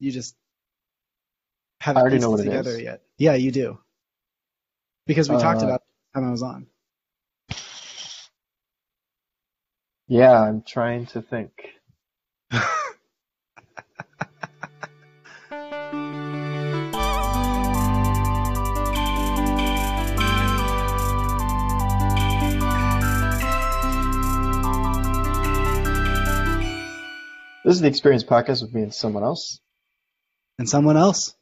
You just haven't I already know what it it together is. yet. Yeah, you do. Because we talked Uh, about it when I was on. Yeah, I'm trying to think. This is the Experience Podcast with me and someone else. And someone else.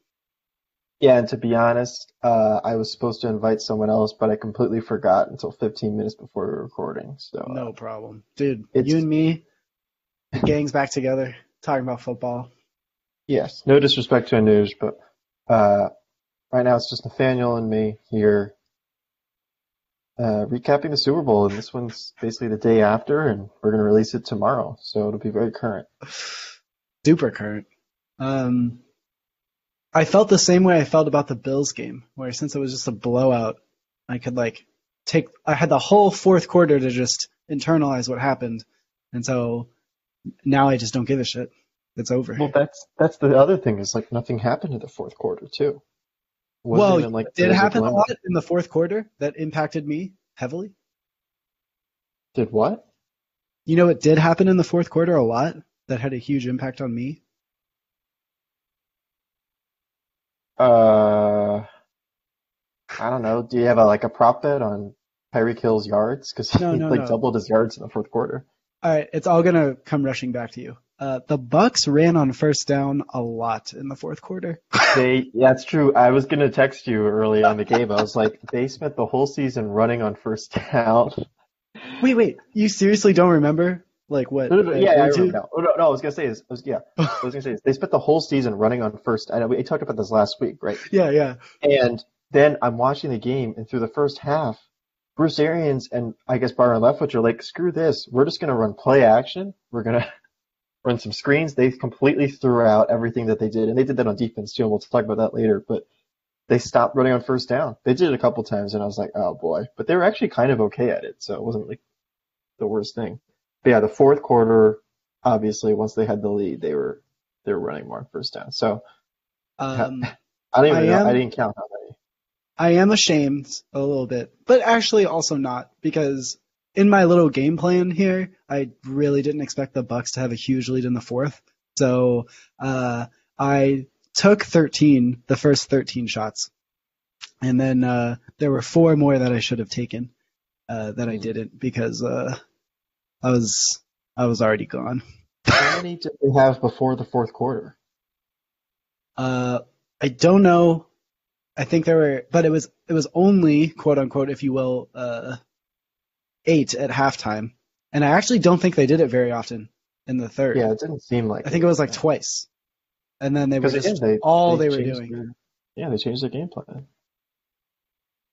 Yeah, and to be honest, uh, I was supposed to invite someone else, but I completely forgot until 15 minutes before we were recording. So uh, No problem. Dude, It's- you and me, the gang's back together, talking about football. yes, no disrespect to Anuj, but uh, right now it's just Nathaniel and me here uh, recapping the Super Bowl, and this one's basically the day after, and we're gonna release it tomorrow, so it'll be very current. Super current. Um, I felt the same way I felt about the Bills game, where since it was just a blowout, I could like take. I had the whole fourth quarter to just internalize what happened, and so now I just don't give a shit. It's over. Well, that's that's the other thing is like nothing happened in the fourth quarter too. Wasn't well, like, did it happen a lot in the fourth quarter that impacted me heavily? Did what? You know, it did happen in the fourth quarter a lot that had a huge impact on me. Uh, I don't know. Do you have a, like a prop bet on Tyreek Hill's yards? Because he No, no, like no. doubled his yards in the fourth quarter. All right, it's all gonna come rushing back to you. Uh, the Bucks ran on first down a lot in the fourth quarter. They, yeah, it's true. I was gonna text you early on the game. I was like, they spent the whole season running on first down. Wait, wait, you seriously don't remember? Like what? No, no, no, they yeah, I remember. Oh, no, no, I was gonna say is, I was, yeah, I was gonna say is, they spent the whole season running on first. I know we talked about this last week, right? Yeah, yeah. And then I'm watching the game, and through the first half, Bruce Arians and I guess Byron Leftwich are like, screw this. We're just going to run play action. We're going to run some screens. They completely threw out everything that they did. And they did that on defense too. And we'll talk about that later. But they stopped running on first down. They did it a couple times, and I was like, oh boy. But they were actually kind of okay at it. So it wasn't like the worst thing. But yeah, the fourth quarter, obviously, once they had the lead, they were they were running more on first down. So Um, I don't even I know. am- I didn't count how many. I am ashamed a little bit, but actually also not because in my little game plan here, I really didn't expect the Bucks to have a huge lead in the fourth. So uh, I took 13, the first 13 shots, and then uh, there were four more that I should have taken uh, that I Hmm. didn't because uh, I was I was already gone. How many did they have before the fourth quarter? Uh, I don't know. I think there were, but it was it was only quote unquote, if you will, uh, eight at halftime, and I actually don't think they did it very often in the third. Yeah, it didn't seem like. I think it was like twice, and then they were just again, they all they, were doing. their- yeah, they changed their game plan.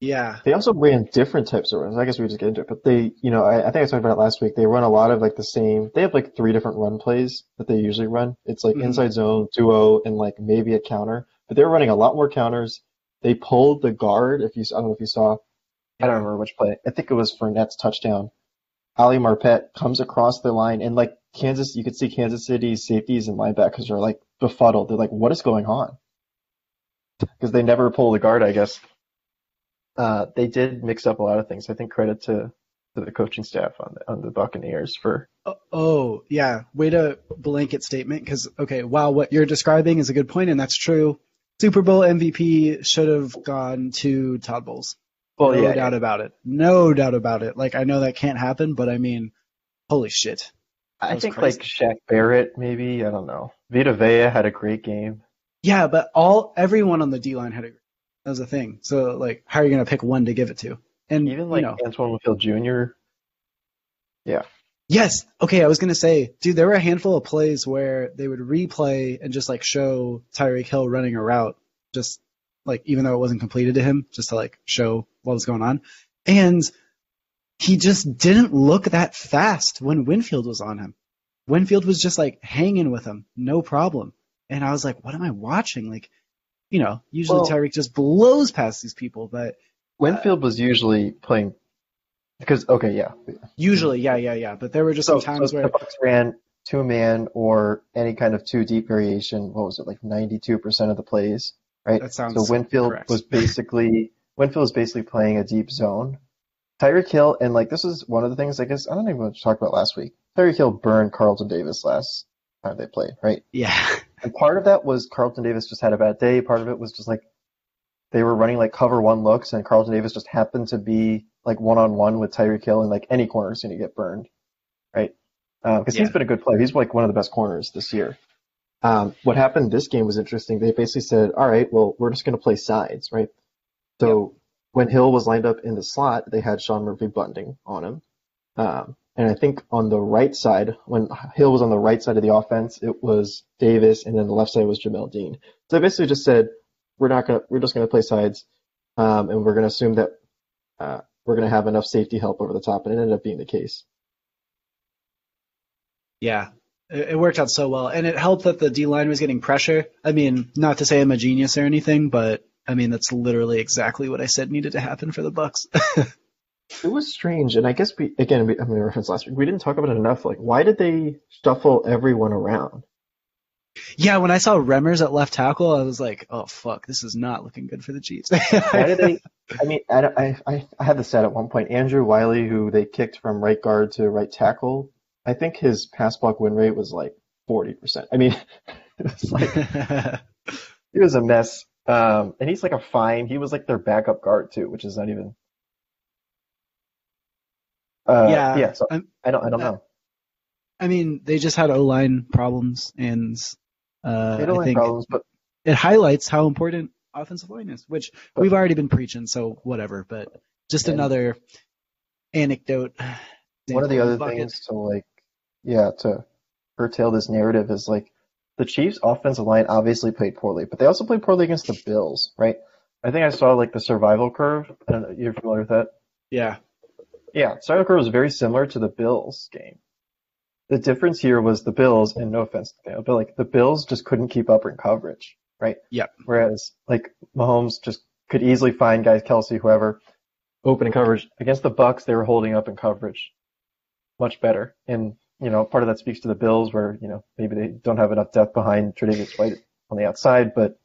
Yeah, They also ran different types of runs. I guess we just get into it, but they, you know, I, I think I talked about it last week. They run a lot of like the same. They have like three different run plays that they usually run. It's like Mhm. inside zone, duo, and like maybe a counter. But they're running a lot more counters. They pulled the guard. If you, I don't know if you saw. I don't remember which play. I think it was Fournette's touchdown. Ali Marpet comes across the line and like Kansas, you could see Kansas City's safeties and linebackers are like befuddled. They're like, what is going on? Because they never pull the guard, I guess. Uh, they did mix up a lot of things. I think credit to, to the coaching staff on the, on the Buccaneers for, Oh, oh, yeah. Way to blanket statement because okay, while what you're describing is a good point and that's true, Super Bowl MVP should have gone to Todd Bowles. Well, no yeah, doubt about it. No doubt about it. Like I know that can't happen, but I mean, holy shit. I think crazy. like Shaq Barrett, maybe, I don't know. Vita Vea had a great game. Yeah, but all everyone on the D line had a that was a thing. So like, how are you gonna pick one to give it to? And Even like you know, Antoine Winfield Jr. Yeah. Yes, okay. I was gonna say, dude, there were a handful of plays where they would replay and just like show Tyreek Hill running a route, just like even though it wasn't completed to him, just to like show what was going on, and he just didn't look that fast when Winfield was on him. Winfield was just like hanging with him, no problem. And I was like, what am I watching? Like, you know, usually Well- Tyreek just blows past these people, but uh, Winfield was usually playing because okay, yeah. usually, yeah, yeah, yeah. But there were just So, some times so where, the Bucks ran two man or any kind of two deep variation. What was it like 92% of the plays, right? That sounds so Winfield correct. was basically Winfield is basically playing a deep zone. Tyreek Hill and like this is one of the things I guess I don't even want to talk about last week. Tyreek Hill burned Carlton Davis last time they played, right? Yeah. And part of that was Carlton Davis just had a bad day. Part of it was just like they were running like cover one looks, and Carlton Davis just happened to be like one on one with Tyreek Hill, and like any corner is going to get burned, right? Because Yeah. he's been a good player. He's like one of the best corners this year. Um, what happened this game was interesting. They basically said, "All right, well, we're just going to play sides, right?" So when Hill was lined up in the slot, they had Sean Murphy-Bunting on him. Um, and I think on the right side, when Hill was on the right side of the offense, it was Davis, and then the left side was Jamel Dean. So they basically just said, we're not gonna, we're just gonna play sides, um, and we're gonna assume that uh, we're gonna have enough safety help over the top, and it ended up being the case. Yeah. It, it worked out so well. And it helped that the D line was getting pressure. I mean, not to say I'm a genius or anything, but I mean, that's literally exactly what I said needed to happen for the Bucks. It was strange, and I guess we again, we, I mean, reference last week, we didn't talk about it enough. Like, why did they shuffle everyone around? yeah, when I saw Remmers at left tackle, I was like, oh fuck, this is not looking good for the Chiefs. Why did they? I mean, I, I, I had the set at one point. Andrew Wylie, who they kicked from right guard to right tackle, I think his pass block win rate was like forty percent. I mean, it was like it was a mess. Um, and he's like a fine. He was like their backup guard too, which is not even. Uh, Yeah, yeah. So I'm- I don't, I don't know. I mean, they just had O line problems, and uh, They don't I think problems, but it highlights how important offensive line is, which But- we've already been preaching, so whatever. But just And- another anecdote. one of the other bucket. things to like, yeah, to curtail this narrative is like the Chiefs' offensive line obviously played poorly, but they also played poorly against the Bills, right? I think I saw like the survival curve. I don't know, you're familiar with that? Yeah. Yeah, survival curve was very similar to the Bills game. The difference here was the Bills, and no offense to them, but like the Bills just couldn't keep up in coverage, right? Yeah. Whereas like Mahomes just could easily find guys, Kelce, whoever, open in coverage. Against the Bucks, they were holding up in coverage much better. And, you know, part of that speaks to the Bills where, you know, maybe they don't have enough depth behind Tre'Davious White on the outside, but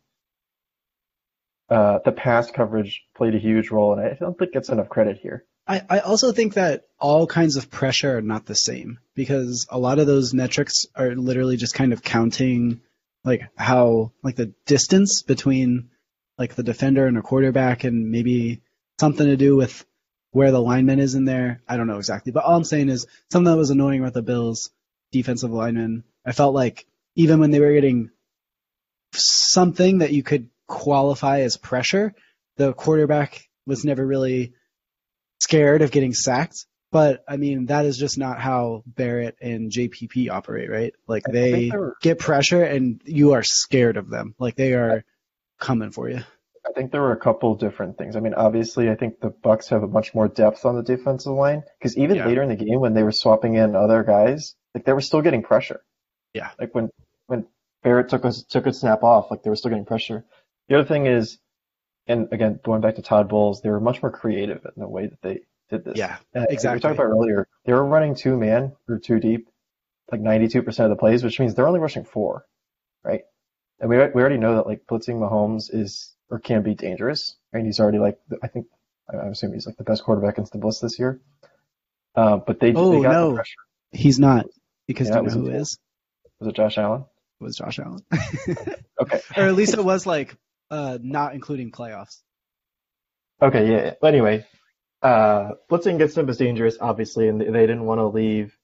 uh, the pass coverage played a huge role, and I don't think gets enough credit here. I, I also think that all kinds of pressure are not the same because a lot of those metrics are literally just kind of counting like how like the distance between like the defender and a quarterback and maybe something to do with where the lineman is in there. I don't know exactly, but all I'm saying is something that was annoying about the Bills defensive linemen. I felt like even when they were getting something that you could qualify as pressure, the quarterback was never really scared of getting sacked. But I mean, that is just not how Barrett and JPP operate, right? Like they think there were- get pressure and you are scared of them. Like they are coming for you. I think there were a couple different things. I mean, obviously, I think the Bucks have a much more depth on the defensive line because even Yeah. later in the game when they were swapping in other guys, like they were still getting pressure. Yeah. Like when when Barrett took a took a snap off, like they were still getting pressure. The other thing is, and again, going back to Todd Bowles, they were much more creative in the way that they did this. Yeah, And exactly. We talked about earlier, they were running two man or two deep, like 92% of the plays, which means they're only rushing four, right? And we we already know that like blitzing Mahomes is or can be dangerous, And He's already like I think I'm assuming he's like the best quarterback in the blitz this year. Uh, but they Oh, they got no. the pressure. He's not because Yeah, do you was know who it is? Was it Josh Allen? It was Josh Allen. Okay. or at least it was like uh not including playoffs. Okay, yeah. But anyway, uh, blitzing against them is dangerous, obviously, and they they didn't want to leave.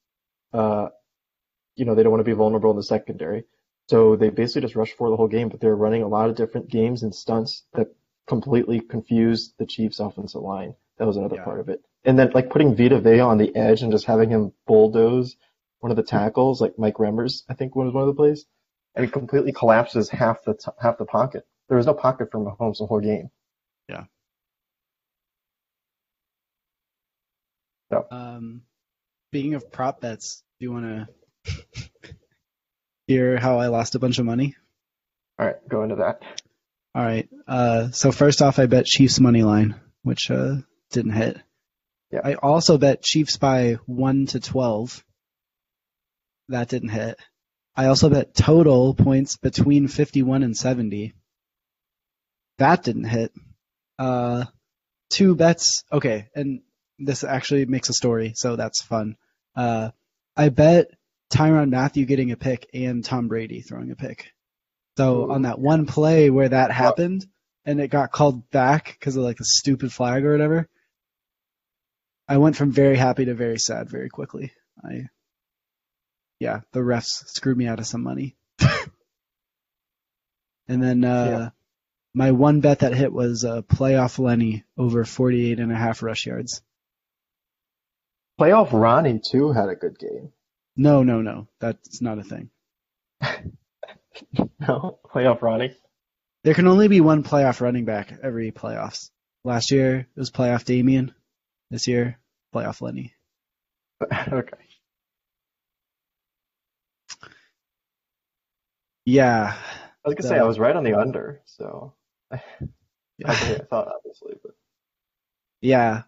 Uh, you know, they don't want to be vulnerable in the secondary, so they basically just rushed for the whole game. But they're running a lot of different games and stunts that completely confused the Chiefs' offensive line. That was another Yeah. part of it. And then like putting Vita Vea on the edge and just having him bulldoze one of the tackles, like Mike Remmers, I think was one of the plays, and he completely collapses half the t- half the pocket. There was no pocket for Mahomes the whole game. Yeah. Um, speaking of prop bets, do you want to hear how I lost a bunch of money? All right, go into that. All right. Uh, so first off, I bet Chiefs money line, which uh didn't hit. Yeah. I also bet Chiefs by one to twelve. That didn't hit. I also bet total points between 51 and 70. That didn't hit. Uh, two bets. Okay, and this actually makes a story, so that's fun. Uh, I bet Tyrann Mathieu getting a pick and Tom Brady throwing a pick. So on that one play where that happened and it got called back because of like a stupid flag or whatever, I went from very happy to very sad very quickly. I, yeah, the refs screwed me out of some money. and then, uh, Yeah. my one bet that hit was uh, playoff Lenny over 48 and a half rush yards. Playoff Ronnie too had a good game. No, no, no, that's not a thing. No, playoff Ronnie. There can only be one playoff running back every playoffs. Last year it was playoff Damien. This year, playoff Lenny. okay. Yeah. I was gonna The- say I was right on the under, so Yeah. I thought obviously, but Yeah.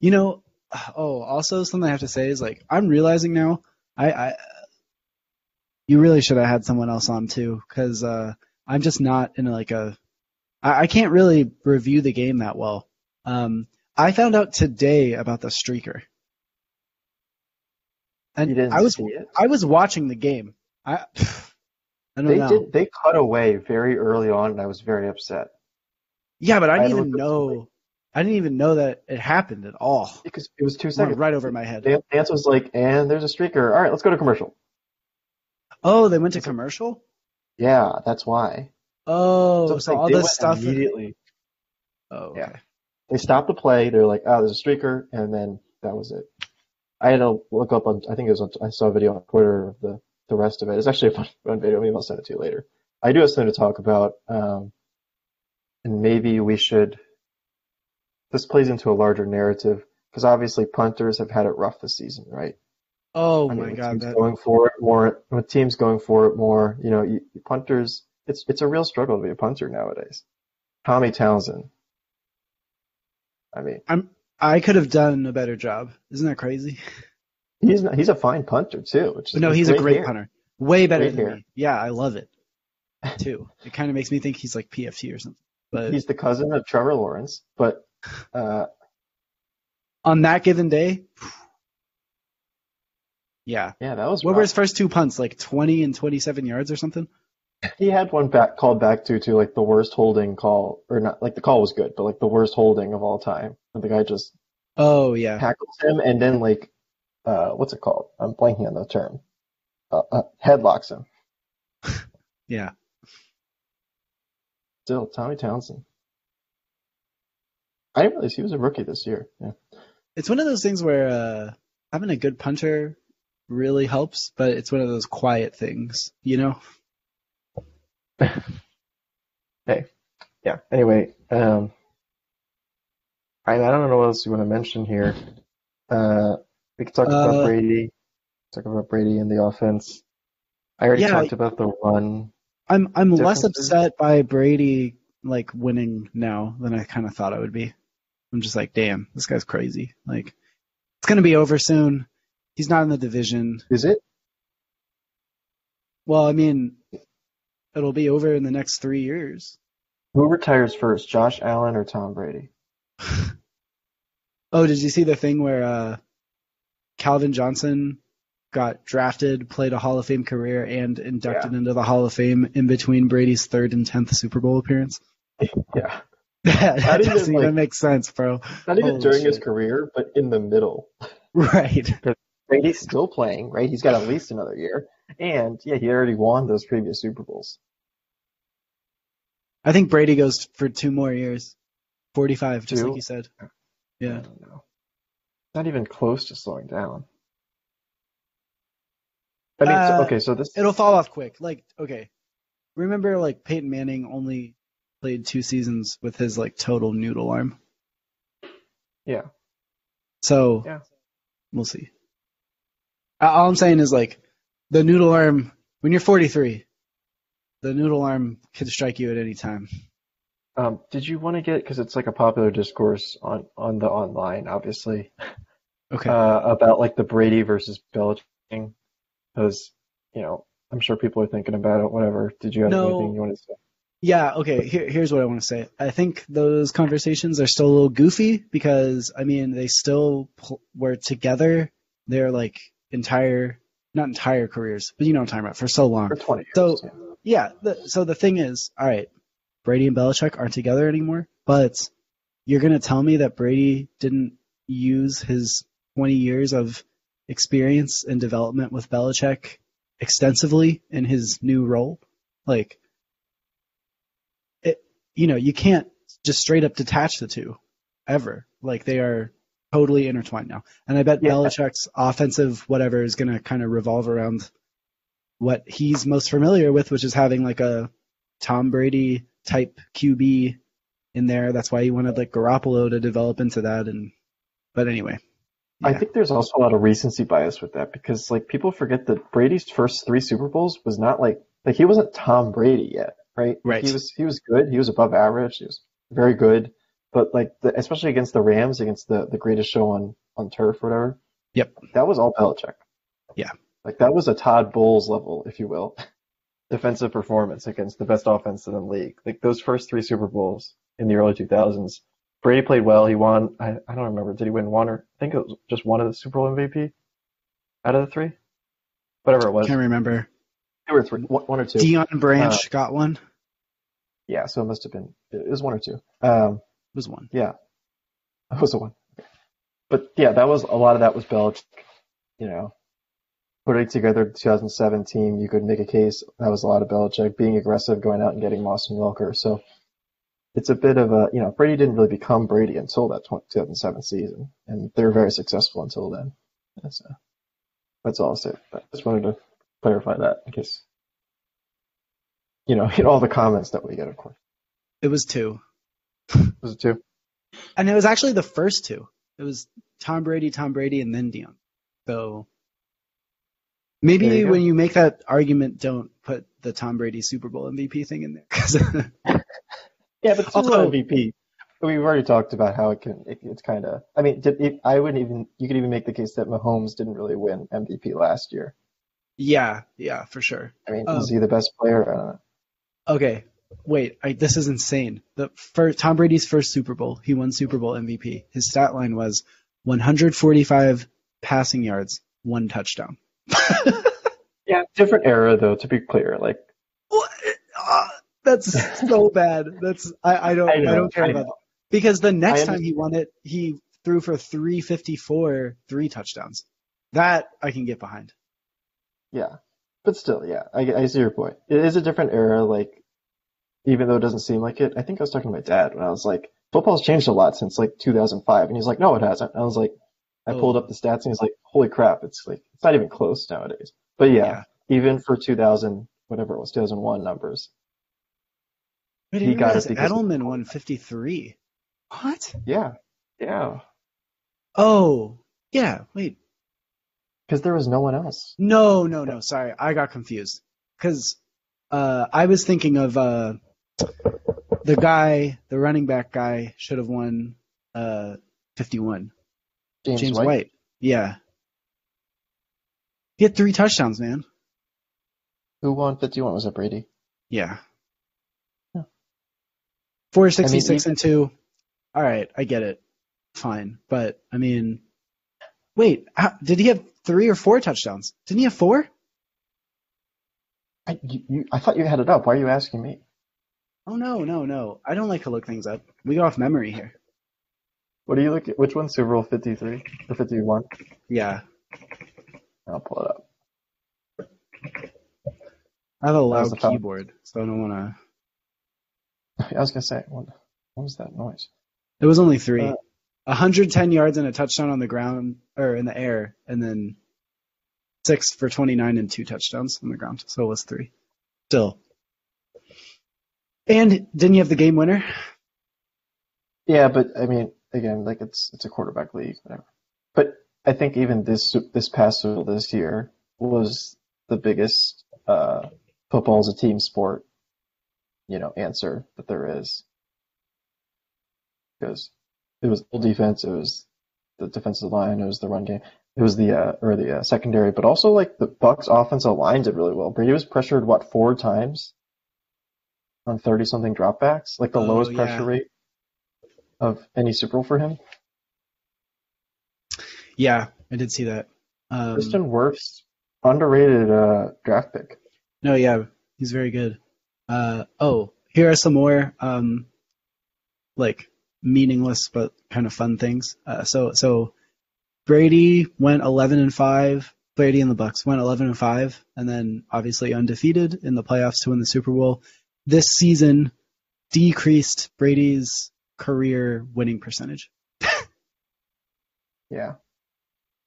You know, oh, also something I have to say is like I'm realizing now I I you really should have had someone else on too cuz uh I'm just not in like a I, I can't really review the game that well. Um I found out today about the streaker. And you didn't I was see it. I was watching the game. I I don't They know. did. They cut away very early on, and I was very upset Yeah, but I I didn't even know. I didn't even know that it happened at all. because it was two seconds. right over my head. Dan- Dance was like, "And there's a streaker. All right, let's go to commercial." Oh, they went to commercial? Yeah, that's why. Oh, so, it's like all this stuff. immediately. Oh, okay. Yeah. They stopped the play. They're like, "Oh, there's a streaker," and then that was it. I had to look up on. I think it was. On, I saw a video on Twitter of the the rest of it. It's actually a fun, fun video. Maybe I'll send it to you later. I do have something to talk about, um, and maybe we should. This plays into a larger narrative because obviously punters have had it rough this season, right? Oh I mean, my god, that going for it more, with teams going for it more, you know, you, punters, it's it's a real struggle to be a punter nowadays. Tommy Townsend. I mean, I—I could have done a better job. Isn't that crazy? he's not, he's a fine punter too. Is, no, he's a great hair. punter. Way better Great than hair. me. Yeah, I love it. Too. It kind of makes me think he's like PFT or something. But He's the cousin of Trevor Lawrence, but uh, on that given day, yeah. yeah, that was What rough. were his first two punts? Like 20 and 27 yards or something? He had one back called back to to like the worst holding call, or not like the call was good, but like the worst holding of all time. And the guy just Oh yeah. tackles him and then like uh what's it called? I'm blanking on the term. Uh, uh, headlocks him. Yeah. Still, Tommy Townsend. I didn't realize he was a rookie this year. Yeah. It's one of those things where uh having a good punter really helps, but it's one of those quiet things, you know? Hey, yeah. Anyway, um, I, I don't know what else you want to mention here. Uh, we could talk Uh, about Brady. Talk about Brady and the offense. I already Yeah, talked about the run. I'm I'm less upset by Brady like winning now than I kind of thought I would be. I'm just like, damn, this guy's crazy. Like, it's gonna be over soon. He's not in the division. Is it? Well, I mean, it'll be over in the next three years. Who retires first, Josh Allen or Tom Brady? Oh, did you see the thing where uh, Calvin Johnson got drafted, played a Hall of Fame career, and inducted into the Hall of Fame in between Brady's third and tenth Super Bowl appearance? Yeah. that Not even, doesn't even like- make sense, bro. Not even Holy during his career, but in the middle. Right. Brady's still playing, right? He's got at least another year. And yeah, he already won those previous Super Bowls. I think Brady goes for two more years. 45, just Two? like you said. I Yeah. don't know. Not even close to slowing down. I mean, so- Uh, okay, so this It'll fall off quick. Like, okay. Remember, like, Peyton Manning only played two seasons with his, like, total noodle arm? yeah. So, Yeah. we'll see. All I'm saying is, like, the noodle arm, when you're 43, the noodle arm can strike you at any time. Um, did you want to get because it's like a popular discourse on on the online, obviously, Okay. uh, about like the Brady versus Belichick. thing. Because, you know, I'm sure people are thinking about it, whatever. Did you have No. anything you want to say? Yeah, okay, here, here's what I want to say. I think those conversations are still a little goofy because, I mean, they still pl- were together their, like, entire, not entire careers, but you know what I'm talking about, for so long. For 20 years. So- yeah. Yeah, the, so the thing is, alright, Brady and Belichick aren't together anymore, but you're gonna tell me that Brady didn't use his 20 years of experience and development with Belichick extensively in his new role? Like, you know, you can't just straight up detach the two, ever. Like, they are totally intertwined now. And I bet Yeah. Belichick's offensive whatever is gonna kind of revolve around what he's most familiar with, which is having like a Tom Brady type QB in there. That's why he wanted like Garoppolo to develop into that. And but anyway, I think there's also a lot of recency bias with that because like people forget that Brady's first three Super Bowls was not like like he wasn't Tom Brady yet, right? Right. He was he was good. He was above average. He was very good. But like the, especially against the Rams, against the the greatest show on on turf or whatever. Yep. That was all Belichick. Yeah. Like that was a Todd Bowles level, if you will, defensive performance against the best offense in the league. Like those first three Super Bowls in the early 2000s, Brady played well. He won. I, I don't remember. Did he win one or I think it was just one of the Super Bowl MVP out of the three, whatever it was. can't remember. Two or three, one, or two. Deion Branch got one. yeah, so it must have been. It was one or two. Um, it Was one. yeah, it was the one. But yeah, that was a lot of that was Belichick. You know, putting together the 2007 team, you could make a case that was a lot of Belichick being aggressive, going out and getting Moss and Welker. So it's a bit of a, you know, Brady didn't really become Brady until that 20, 2007 season, and they were very successful until then. That's, uh, that's all I'll say. I just wanted to clarify that in case, you know, in all the comments that we get, of course. It was two. Was it two? And it was actually the first two. It was Tom Brady, Tom Brady, and then Deion. So maybe you go. when you make that argument, don't put the Tom Brady Super Bowl MVP thing in there. Yeah, but Super Bowl MVP. We've already talked about how it can. It, it's kind of. I mean, did, it, I wouldn't even. You could even make the case that Mahomes didn't really win MVP last year. Yeah, yeah, for sure. I mean, Um, is he the best player? Okay, wait, I, this is insane. The first, Tom Brady's first Super Bowl, he won Super Bowl MVP. His stat line was 145 passing yards, one touchdown. Yeah, different era though. To be clear, like What? Ah, that's so bad. That's I, I don't I I, don't care I about know. that because the next time he won it, he threw for 354, three touchdowns. That I can get behind. Yeah, but still, yeah, I, I see your point. It is a different era. Like, even though it doesn't seem like it, I think I was talking to my dad when I was like, football's changed a lot since like 2005, and he's like, no, it hasn't. I was like, I Oh. pulled up the stats, and he's like, holy crap, it's like it's not even close nowadays. But yeah. even for 2000, whatever it was, 2001 numbers. I He didn't got realize it because- Edelman won 53. What? Yeah, yeah, Oh, yeah. Wait. Because there was no one else. No, no, no. Sorry, I got confused. Because uh, I was thinking of uh, the guy, the running back guy, should have won uh, 51. James, James White. White. Yeah. He had three touchdowns, man. Who won 51? Was it Brady? Yeah. Yeah. 466 I mean, and 2. All right, I get it. Fine. But, I mean, wait, how, did he have three or four touchdowns? Didn't he have four? I, you, you, I thought you had it up. Why are you asking me? Oh, no, no, no. I don't like to look things up. We go off memory here. What do you look at? Which one? Super Bowl 53 or 51? Yeah. I'll pull it up. I have a loud keyboard, so I don't want to. I was gonna say, what, what was that noise? It was only three. Uh, 110 yards and a touchdown on the ground, or in the air, and then six for 29 and two touchdowns on the ground. So it was three. Still. And didn't you have the game winner? Yeah, but I mean, again, like it's it's a quarterback league, whatever. But I think even this this past this year was the biggest uh, football as a team sport, you know, answer that there is. Because it was full defense, it was the defensive line, it was the run game. it was the uh, or the uh, secondary, but also like the Bucks offensive line did really well. Brady was pressured what four times on thirty something dropbacks, like the Oh, lowest yeah. pressure rate of any Super Bowl for him. Yeah, I did see that. Um, Tristan Wirfs, underrated uh, draft pick. no, yeah, he's very good. Uh, oh, here are some more um, like meaningless but kind of fun things. Uh, so so Brady went 11 and five. Brady and the Bucks went 11 and five, and then obviously undefeated in the playoffs to win the Super Bowl. This season decreased Brady's career winning percentage, Yeah,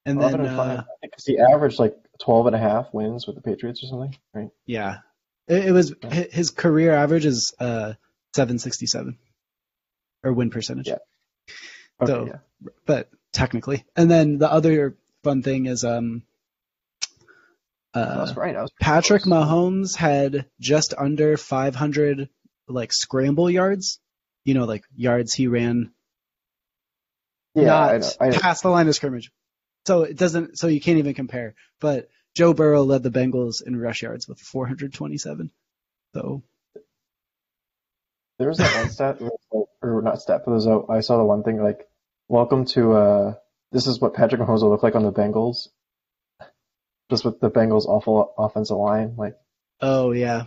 and then and uh, Because he averaged like 12 and a half wins with the Patriots or something, right? yeah, it, it was his career average is uh 767 or win percentage. Yeah. Okay, So- yeah. but technically. And then the other fun thing is um uh That's right. I was pretty Patrick close. Mahomes had just under 500 like scramble yards, you know, like yards he ran Yeah, I know. I know. past the line of scrimmage. So it doesn't so you can't even compare. But Joe Burrow led the Bengals in rush yards with 427. So There was that one stat, where or not stat, for those a, I saw the one thing like, welcome to, uh, this is what Patrick Mahomes will look like on the Bengals. Just with the Bengals' awful offensive line. Like, oh yeah.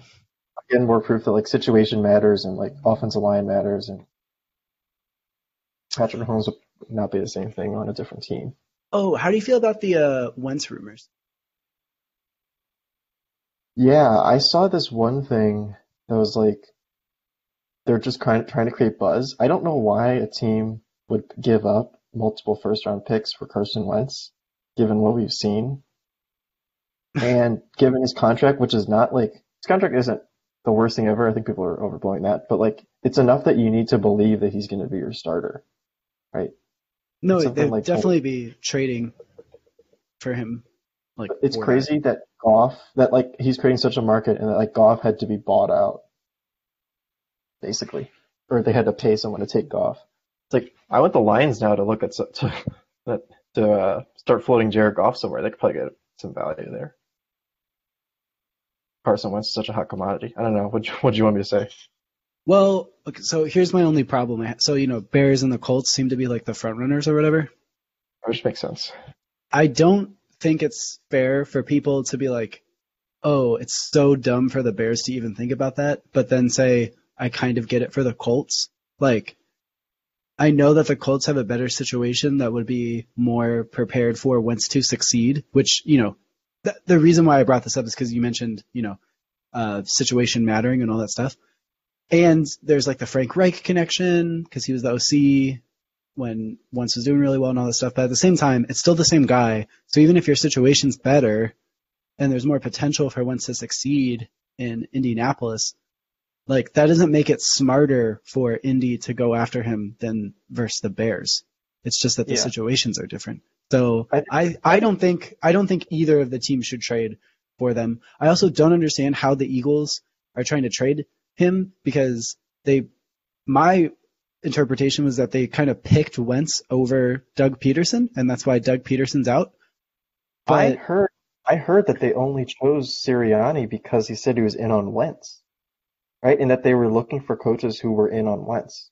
again, more proof that like situation matters and like offensive line matters and Patrick Mahomes would not be the same thing on a different team. Oh, how do you feel about the uh Wentz rumors? Yeah, I saw this one thing that was like they're just trying trying to create buzz. I don't know why a team would give up multiple first round picks for Carson Wentz, given what we've seen. And given his contract, which is not like his contract isn't the worst thing ever. I think people are overblowing that, but like it's enough that you need to believe that he's going to be your starter, right? No, they'd like definitely be trading for him. Like It's crazy that Goff, that like he's creating such a market and that like Goff had to be bought out, basically, or they had to pay someone to take Goff. It's like I want the Lions now to look at to to uh, start floating Jared Goff somewhere. They could probably get some value there. Carson Wentz is such a hot commodity. I don't know. What what do you want me to say? Well, okay, so here's my only problem. So you know, Bears and the Colts seem to be like the front runners or whatever. Which makes sense. I don't think it's fair for people to be like, "Oh, it's so dumb for the Bears to even think about that," but then say, "I kind of get it for the Colts." Like, I know that the Colts have a better situation that would be more prepared for Wentz to succeed. Which you know, th- the reason why I brought this up is because you mentioned you know, uh, situation mattering and all that stuff. And there's like the Frank Reich connection because he was the OC when Wentz was doing really well and all that stuff. But at the same time, it's still the same guy. So even if your situation's better and there's more potential for Wentz to succeed in Indianapolis, like that doesn't make it smarter for Indy to go after him than versus the Bears. It's just that the Yeah. situations are different. So I- I, I don't think I don't think either of the teams should trade for them. I also don't understand how the Eagles are trying to trade him because they my interpretation was that they kind of picked Wentz over Doug Pederson and that's why Doug Pederson's out. But I heard I heard that they only chose Sirianni because he said he was in on Wentz, right? And that they were looking for coaches who were in on Wentz,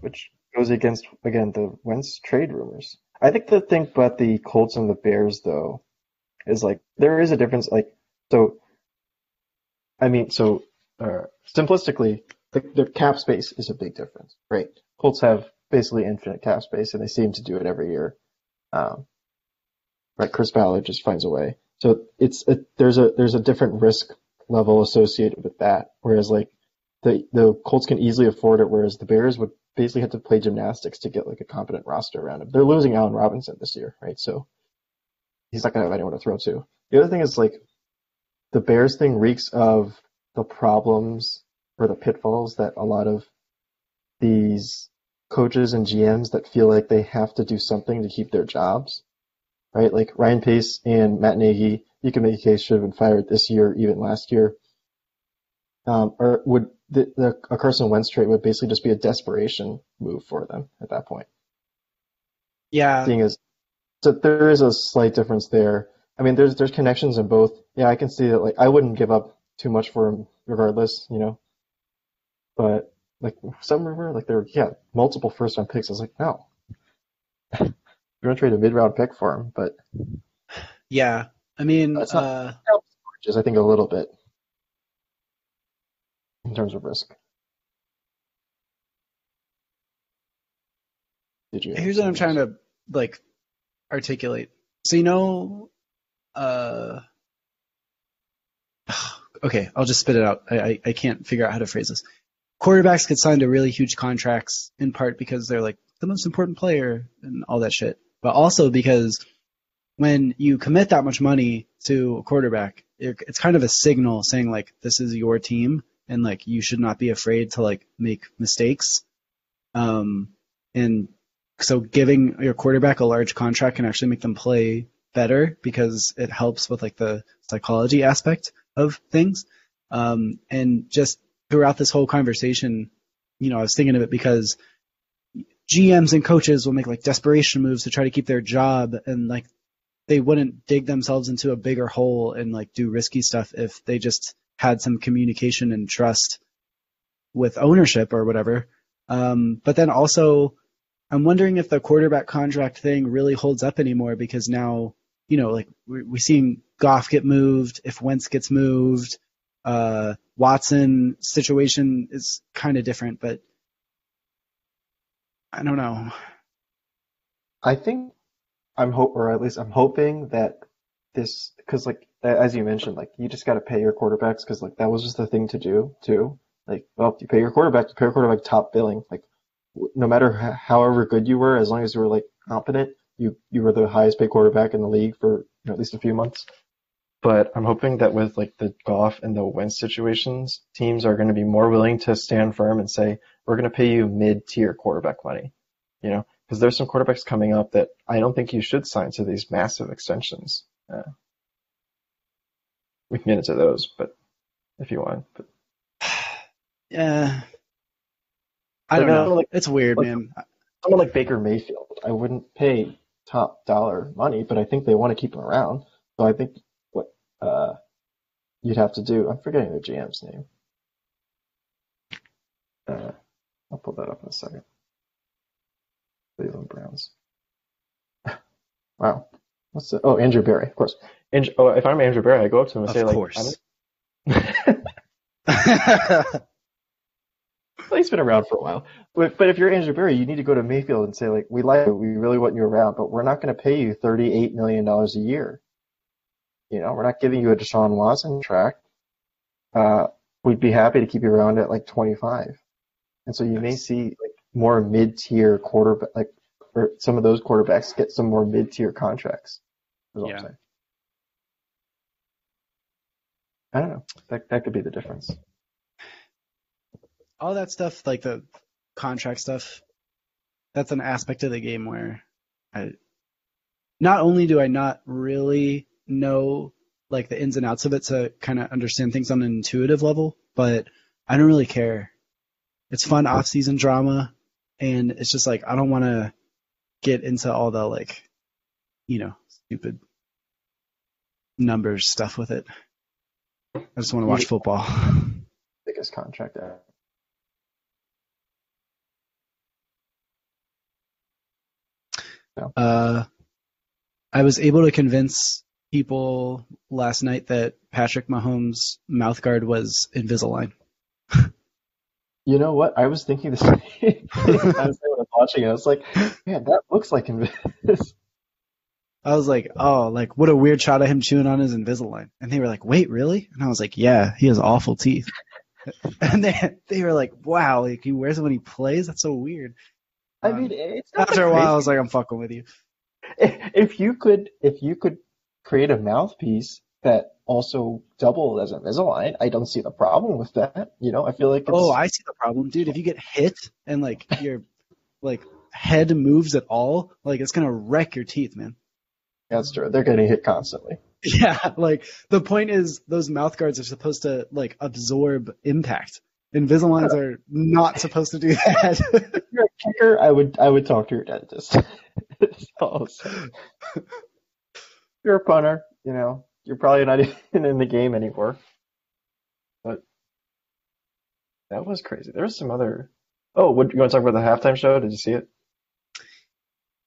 which goes against again the Wentz trade rumors. I think the thing about the Colts and the Bears though is like there is a difference. Like so, I mean, so uh, simplistically, the, the cap space is a big difference, right? Colts have basically infinite cap space, and they seem to do it every year. Um, right? Chris Ballard just finds a way. So it's a, there's a there's a different risk level associated with that. Whereas like the the Colts can easily afford it, whereas the Bears would basically have to play gymnastics to get like a competent roster around him. They're losing Allen Robinson this year, right? So he's not gonna have anyone to throw to. The other thing is like the Bears thing reeks of the problems or the pitfalls that a lot of these coaches and GMs that feel like they have to do something to keep their jobs right? Like Ryan Pace and Matt Nagy, you can make a case should have been fired this year, even last year. Um, or would the, the a Carson Wentz trade would basically just be a desperation move for them at that point, yeah, seeing as So there is a slight difference there. I mean, there's there's connections in both. Yeah, I can see that. Like, I wouldn't give up too much for him, regardless. You know. But like some rumor, like there, were yeah, multiple first round picks. I was like, no, you're gonna trade a mid round pick for him, but Yeah, I mean, uh, just I think a little bit in terms of risk. Did you? here's what I'm trying to like articulate. So you know, uh, okay, I'll just spit it out. I, I I can't figure out how to phrase this. Quarterbacks get signed to really huge contracts in part because they're like the most important player and all that shit, but also because when you commit that much money to a quarterback, it's kind of a signal saying like this is your team and like you should not be afraid to like make mistakes. Um, and so giving your quarterback a large contract can actually make them play better because it helps with like the psychology aspect of things. Um, and just throughout this whole conversation, you know, I was thinking of it because GMs and coaches will make like desperation moves to try to keep their job and like they wouldn't dig themselves into a bigger hole and like do risky stuff if they just had some communication and trust with ownership or whatever. Um, but then also I'm wondering if the quarterback contract thing really holds up anymore because now, you know, like we're, we're seeing Goff get moved, if Wentz gets moved, uh, Watson situation is kind of different, but I don't know. I think I'm hope, or at least I'm hoping that this, because like as you mentioned, like you just got to pay your quarterbacks because like that was just the thing to do too. Like, well, you pay your quarterback, you pay your quarterback top billing. Like, no matter however good you were, as long as you were like competent, you you were the highest paid quarterback in the league for you know, at least a few months. But I'm hoping that with like the Goff and the Wentz situations, teams are going to be more willing to stand firm and say, we're going to pay you mid-tier quarterback money. You know, because there's some quarterbacks coming up that I don't think you should sign to these massive extensions. Uh, we can get into those, but if you want. But Yeah. I don't know. like- it's weird, like- man. someone like Baker Mayfield, I wouldn't pay top dollar money, but I think they want to keep him around. So I think what uh, you'd have to do, I'm forgetting the GM's name. Uh, I'll pull that up in a second. Cleveland Browns. wow. What's the, oh, Andrew Berry, of course. Andrew, oh, if I'm Andrew Berry, I go up to him and Of say, like, course. He's been around for a while. But, but if you're Andrew Berry, you need to go to Mayfield and say, like, we like you, we really want you around, but we're not going to pay you $38 million a year. You know, we're not giving you a Deshaun Watson track. Uh, we'd be happy to keep you around at like 25. And so you may see more mid-tier quarterback, like, or some of those quarterbacks get some more mid-tier contracts. is all I'm Yeah. I don't know. That, that could be the difference. All that stuff, like the contract stuff, that's an aspect of the game where I not only do I not really know like the ins and outs of it to kind of understand things on an intuitive level, but I don't really care. It's fun off-season drama, and it's just like I don't want to get into all the like, you know, stupid numbers stuff with it. I just want to watch football. Biggest contract ever. Uh, I was able to convince people last night that Patrick Mahomes' mouth guard was Invisalign. You know what? I was thinking the same thing. I was when I was watching it. I was like, man, that looks like Invis. I was like, oh, like what a weird shot of him chewing on his Invisalign. And they were like, wait, really? And I was like, yeah, he has awful teeth. and they they were like, wow, like he wears it when he plays. That's so weird. I um, mean, it's not After a while, I was like, I'm fucking with you. if you could, if you could create a mouthpiece that also double as Invisalign, I don't see the problem with that. You know, I feel like it's, Oh, I see the problem, dude. If you get hit and like your like head moves at all, like it's gonna wreck your teeth, man. that's true. They're getting hit constantly. Yeah, like the point is those mouth guards are supposed to like absorb impact. Invisaligns are not supposed to do that. If you're a kicker, I would, I would talk to your dentist. You're a punter, you know. You're probably not even in the game anymore. But that was crazy. There was some other. Oh, what, you want to talk about the halftime show? Did you see it?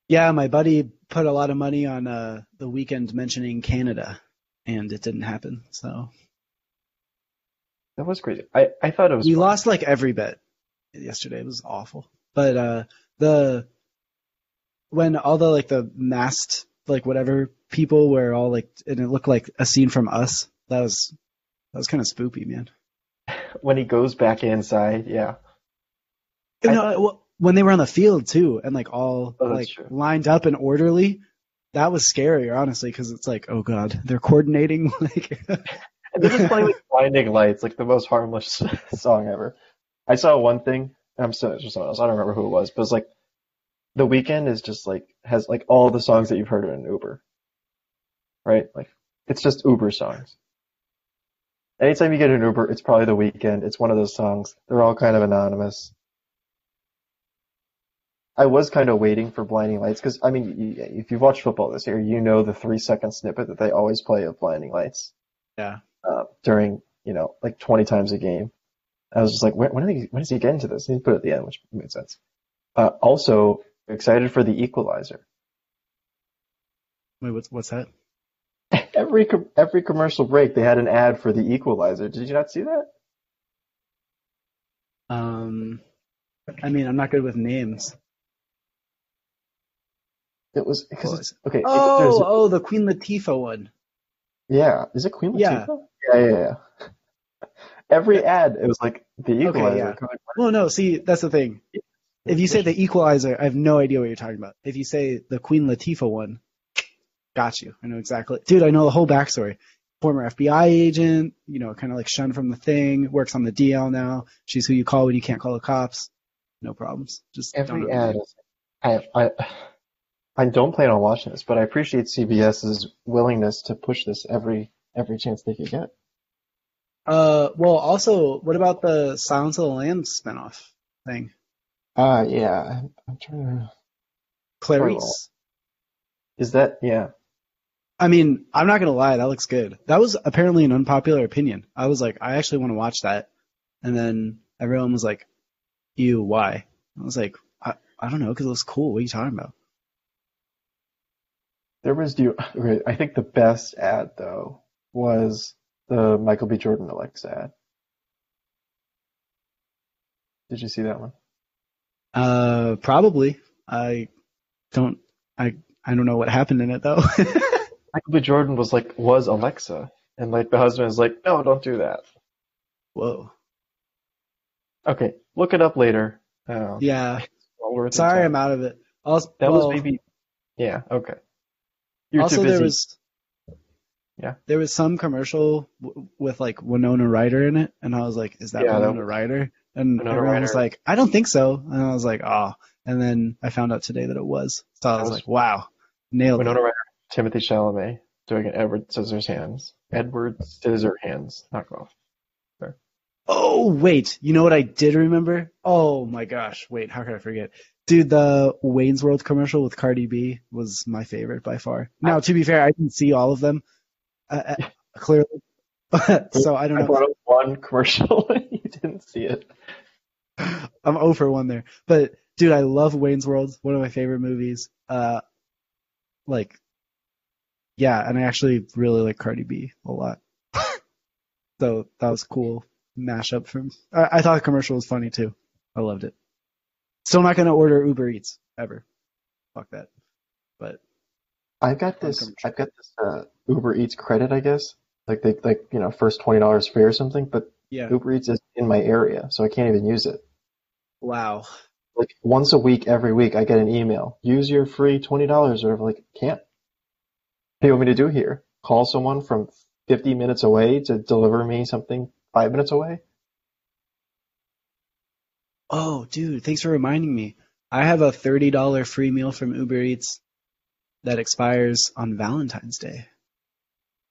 Yeah, my buddy put a lot of money on uh, the Weeknd mentioning Canada, and it didn't happen. So That was crazy. I, I thought it was. we fun. lost like every bet yesterday. It was awful. But uh, the when all the like the masked like whatever people were all like, and it looked like a scene from Us. That was that was kind of spoopy, man. when he goes back inside. Yeah. I- no, uh, well, when they were on the field too, and like all Oh, like true. lined up and orderly, that was scarier, honestly, because it's like, oh god, they're coordinating. Like, they're just playing like blinding lights, like the most harmless song ever. I saw one thing, I'm sorry, just someone else. I don't remember who it was, but it's like the Weeknd is just like has like all the songs that you've heard in an Uber, right? Like it's just Uber songs. Anytime you get an Uber, it's probably the Weeknd. It's one of those songs. They're all kind of anonymous. I was kind of waiting for Blinding Lights because I mean, you, if you've watched football this year, you know the three second snippet that they always play of Blinding Lights yeah, uh, during, you know, like 20 times a game. I was just like, when, when, he, when does he get into this? And he put it at the end, which made sense. Uh, also, excited for the Equalizer. wait, what's what's that? Every every commercial break, they had an ad for the Equalizer. Did you not see that? Um, I mean, I'm not good with names. It was because it's okay. Oh, there's- oh, the Queen Latifah one. yeah, is it Queen Latifah? Yeah, yeah, yeah. Every ad, it was like the Equalizer. yeah. Well, no, see, that's the thing. If you say the Equalizer, I have no idea what you're talking about. If you say the Queen Latifah one, got you. I know exactly. Dude, I know the whole backstory. Former FBI agent, you know, kind of like shunned from the thing, works on the DL now. She's who you call when you can't call the cops. No problems. Just Every ad. I, I, I don't plan on watching this, but I appreciate CBS's willingness to push this every every chance they could get. Uh, well, also, what about the Silence of the Lambs spinoff thing? Uh, yeah, I'm, I'm trying to. Clarice. Is that yeah? I mean, I'm not gonna lie, that looks good. That was apparently an unpopular opinion. I was like, I actually want to watch that, and then everyone was like, "You why?" I was like, I, I don't know, because it looks cool. What are you talking about? There was do okay, I think the best ad though was the Michael B. Jordan Alexa ad. Did you see that one? Uh, probably. I don't. I I don't know what happened in it though. Michael B. Jordan was like was Alexa, and like the husband is like, no, don't do that. Whoa. Okay, look it up later. Uh, Yeah. Sorry. I'm out of it. Also, That well, was maybe. Yeah. Okay. You're also too busy. there was Yeah. there was some commercial w- with like Winona Ryder in it, and I was like, "Is that Yeah, Winona was- Ryder?" And Winona everyone was like, "I don't think so," and I was like, "Oh." And then I found out today that it was, so I was, was- like, "Wow, nailed it. Winona it." Ryder, Timothée Chalamet doing an Edward Scissorhands. Edward Scissorhands knockoff. Oh wait, you know what I did remember? Oh my gosh, wait, how could I forget? Dude, the Wayne's World commercial with Cardi B was my favorite by far. Now, to be fair, I didn't see all of them, uh, uh, clearly, so I don't I know. up one commercial and you didn't see it. I'm over 1 there. But dude, I love Wayne's World. One of my favorite movies. Uh, like, yeah, and I actually really like Cardi B a lot. so that was cool mashup from. I, I thought the commercial was funny too. I loved it. Still not gonna order Uber Eats ever. Fuck that. But I've got this. I've got this uh, Uber Eats credit, I guess. Like they like you know first twenty dollars free or something. But yeah, Uber Eats is in my area, so I can't even use it. Wow. Like once a week, every week, I get an email. Use your free twenty dollars, or like can't. What do you want me to do here? Call someone from fifty minutes away to deliver me something five minutes away? Oh, dude, thanks for reminding me. I have a thirty dollar free meal from Uber Eats that expires on Valentine's Day.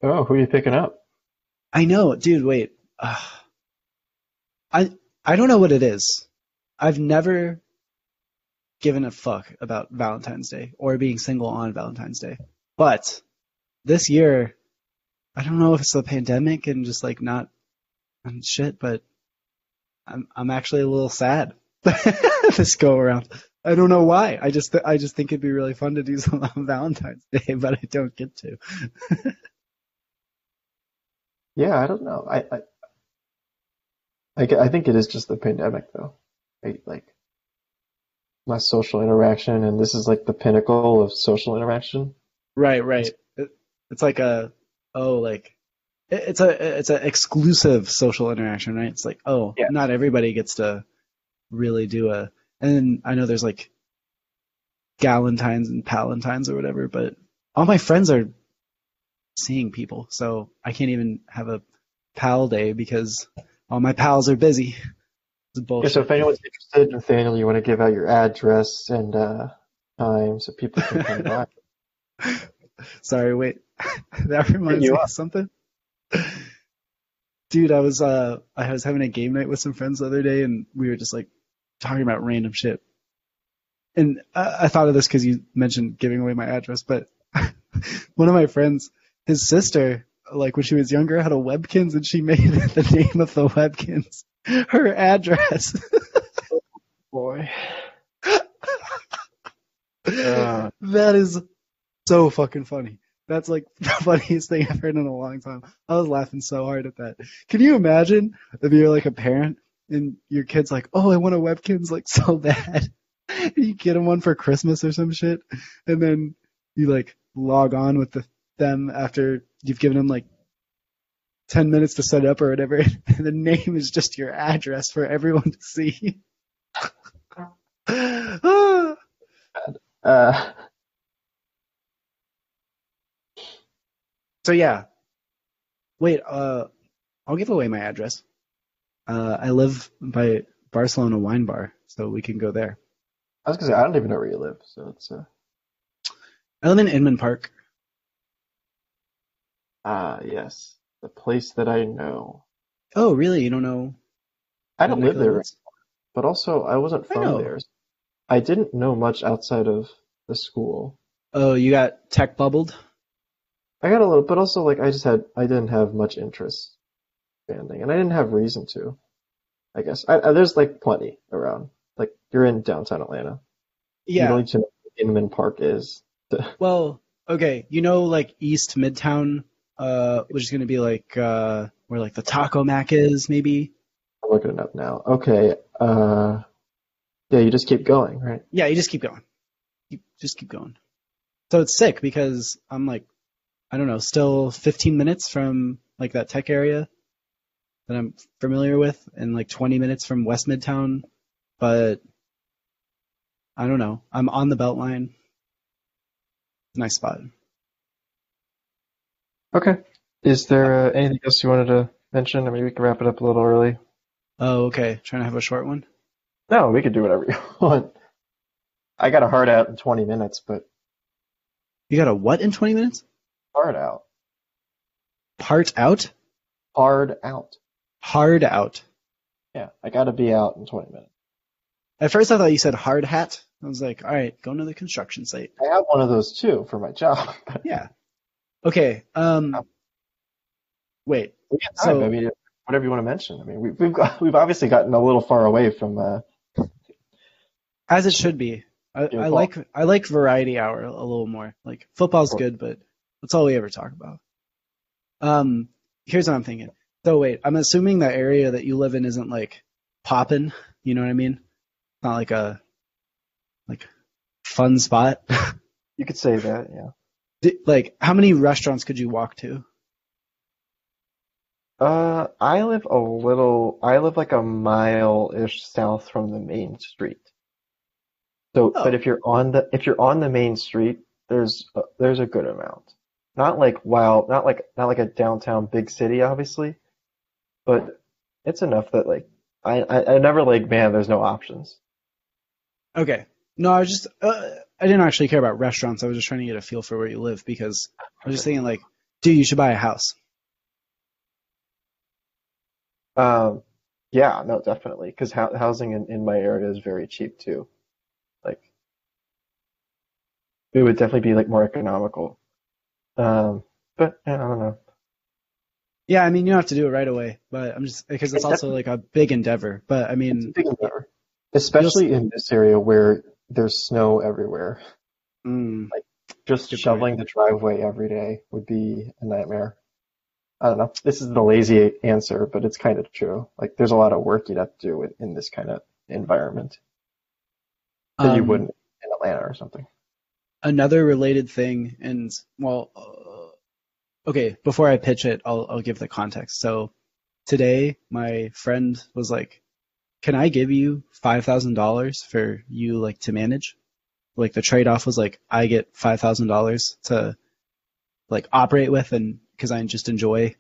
Oh, who are you picking up? I know, dude. Wait. I I don't know what it is. I've never given a fuck about Valentine's Day or being single on Valentine's Day. But this year, I don't know if it's the pandemic and just like not and shit, but I'm I'm actually a little sad this go around. I don't know why. I just I just think it'd be really fun to do something on Valentine's Day, but I don't get to. Yeah, I don't know. I, I, I, I think it is just the pandemic though. Right? Like less social interaction, and this is like the pinnacle of social interaction. Right, right. It's like a oh, like it's a it's an exclusive social interaction, right? It's like oh, Yeah. not everybody gets to really do a. And I know there's like galentines and palentines or whatever, but all my friends are seeing people, so I can't even have a pal day because all my pals are busy. Yeah, so if anyone's interested, Nathaniel, you want to give out your address and uh, time so people can come by. Sorry, wait. that reminds me up. of something. Dude, I was uh I was having a game night with some friends the other day and we were just like talking about random shit. And I, I thought of this because you mentioned giving away my address, but one of my friends, his sister, like when she was younger, had a Webkinz and she made the name of the Webkinz her address. Boy. Uh, That is so fucking funny. That's like the funniest thing I've heard in a long time. I was laughing so hard at that. Can you imagine if you're like a parent and your kid's like, "Oh, I want a Webkinz like so bad," you get him one for Christmas or some shit, and then you like log on with the, them after you've given them like ten minutes to set up or whatever, and the name is just your address for everyone to see. Uh, So yeah. Wait, uh, I'll give away my address. Uh, I live by Barcelona Wine Bar, so we can go there. I was gonna say I don't even know where you live, so it's uh, I live in Inman Park. ah yes, the place that I know. Oh, really? You don't know? I don't live neck of the there, but also I wasn't I from know. there. I didn't know much outside of the school. Oh, you got tech bubbled? I got a little, but also like I just had I didn't have much interest banding, and I didn't have reason to. I guess I, I, there's like plenty around. Like you're in downtown Atlanta. You Yeah. don't need to know what Inman Park is. to- Well, okay. You know, like East Midtown, uh, which is gonna be like uh, where like the Taco Mac is, maybe. I'm looking it up now. Okay. Uh, yeah, you just keep going, right? Yeah, you just keep going. You just keep going. So it's sick because I'm like, I don't know, still 15 minutes from like that tech area that I'm familiar with, and like 20 minutes from West Midtown, but I don't know. I'm on the Beltline. Nice spot. Okay. Is there uh, anything else you wanted to mention? I mean, we can wrap it up a little early. Oh, okay. Trying to have a short one. No, we could do whatever you want. I got a hard out in 20 minutes, but You got a what in 20 minutes? hard out. Part out? Hard out. Hard out. Yeah, I gotta be out in 20 minutes. At first I thought you said hard hat. I was like, all right, going to the construction site. I have one of those too for my job. Yeah. Okay. Um. Wait. We So- I mean, whatever you want to mention. I mean, we, we've got, we've obviously gotten a little far away from. Uh, As it should be. I, I like I like variety hour a little more. Like football's good, but that's all we ever talk about. Um, here's what I'm thinking. So wait, I'm assuming that area that you live in isn't like poppin'. You know what I mean? Not like a like fun spot. You could say that, yeah. Like how many restaurants could you walk to? Uh, I live a little, I live like a mile-ish south from the main street. So, Oh. but if you're on the, if you're on the main street, there's, a, there's a good amount. Not like, wow, not like, not like a downtown big city, obviously, but it's enough that like, I, I, I never like, man, there's no options. Okay. No, I was just uh, I didn't actually care about restaurants. I was just trying to get a feel for where you live because I was just thinking like, dude, you should buy a house. Um, yeah, no, definitely, because housing in, in my area is very cheap too. Like, it would definitely be like more economical. Um, but I don't know. Yeah, I mean you don't have to do it right away, but I'm just because it's also like a big endeavor. But I It's a mean, big endeavor, especially in this area where there's snow everywhere. mm, Just Good point. shoveling the driveway every day would be a nightmare. I don't know. This is the lazy answer, but it's kind of true. Like, there's a lot of work you'd have to do in this kind of environment that you um, wouldn't in Atlanta or something. another related thing, and well, uh, okay, before I pitch it, I'll I'll give the context. So today, my friend was like, "Can I give you five thousand dollars for you like to manage?" Like the trade off was like, I get five thousand dollars to like operate with, and because I just enjoy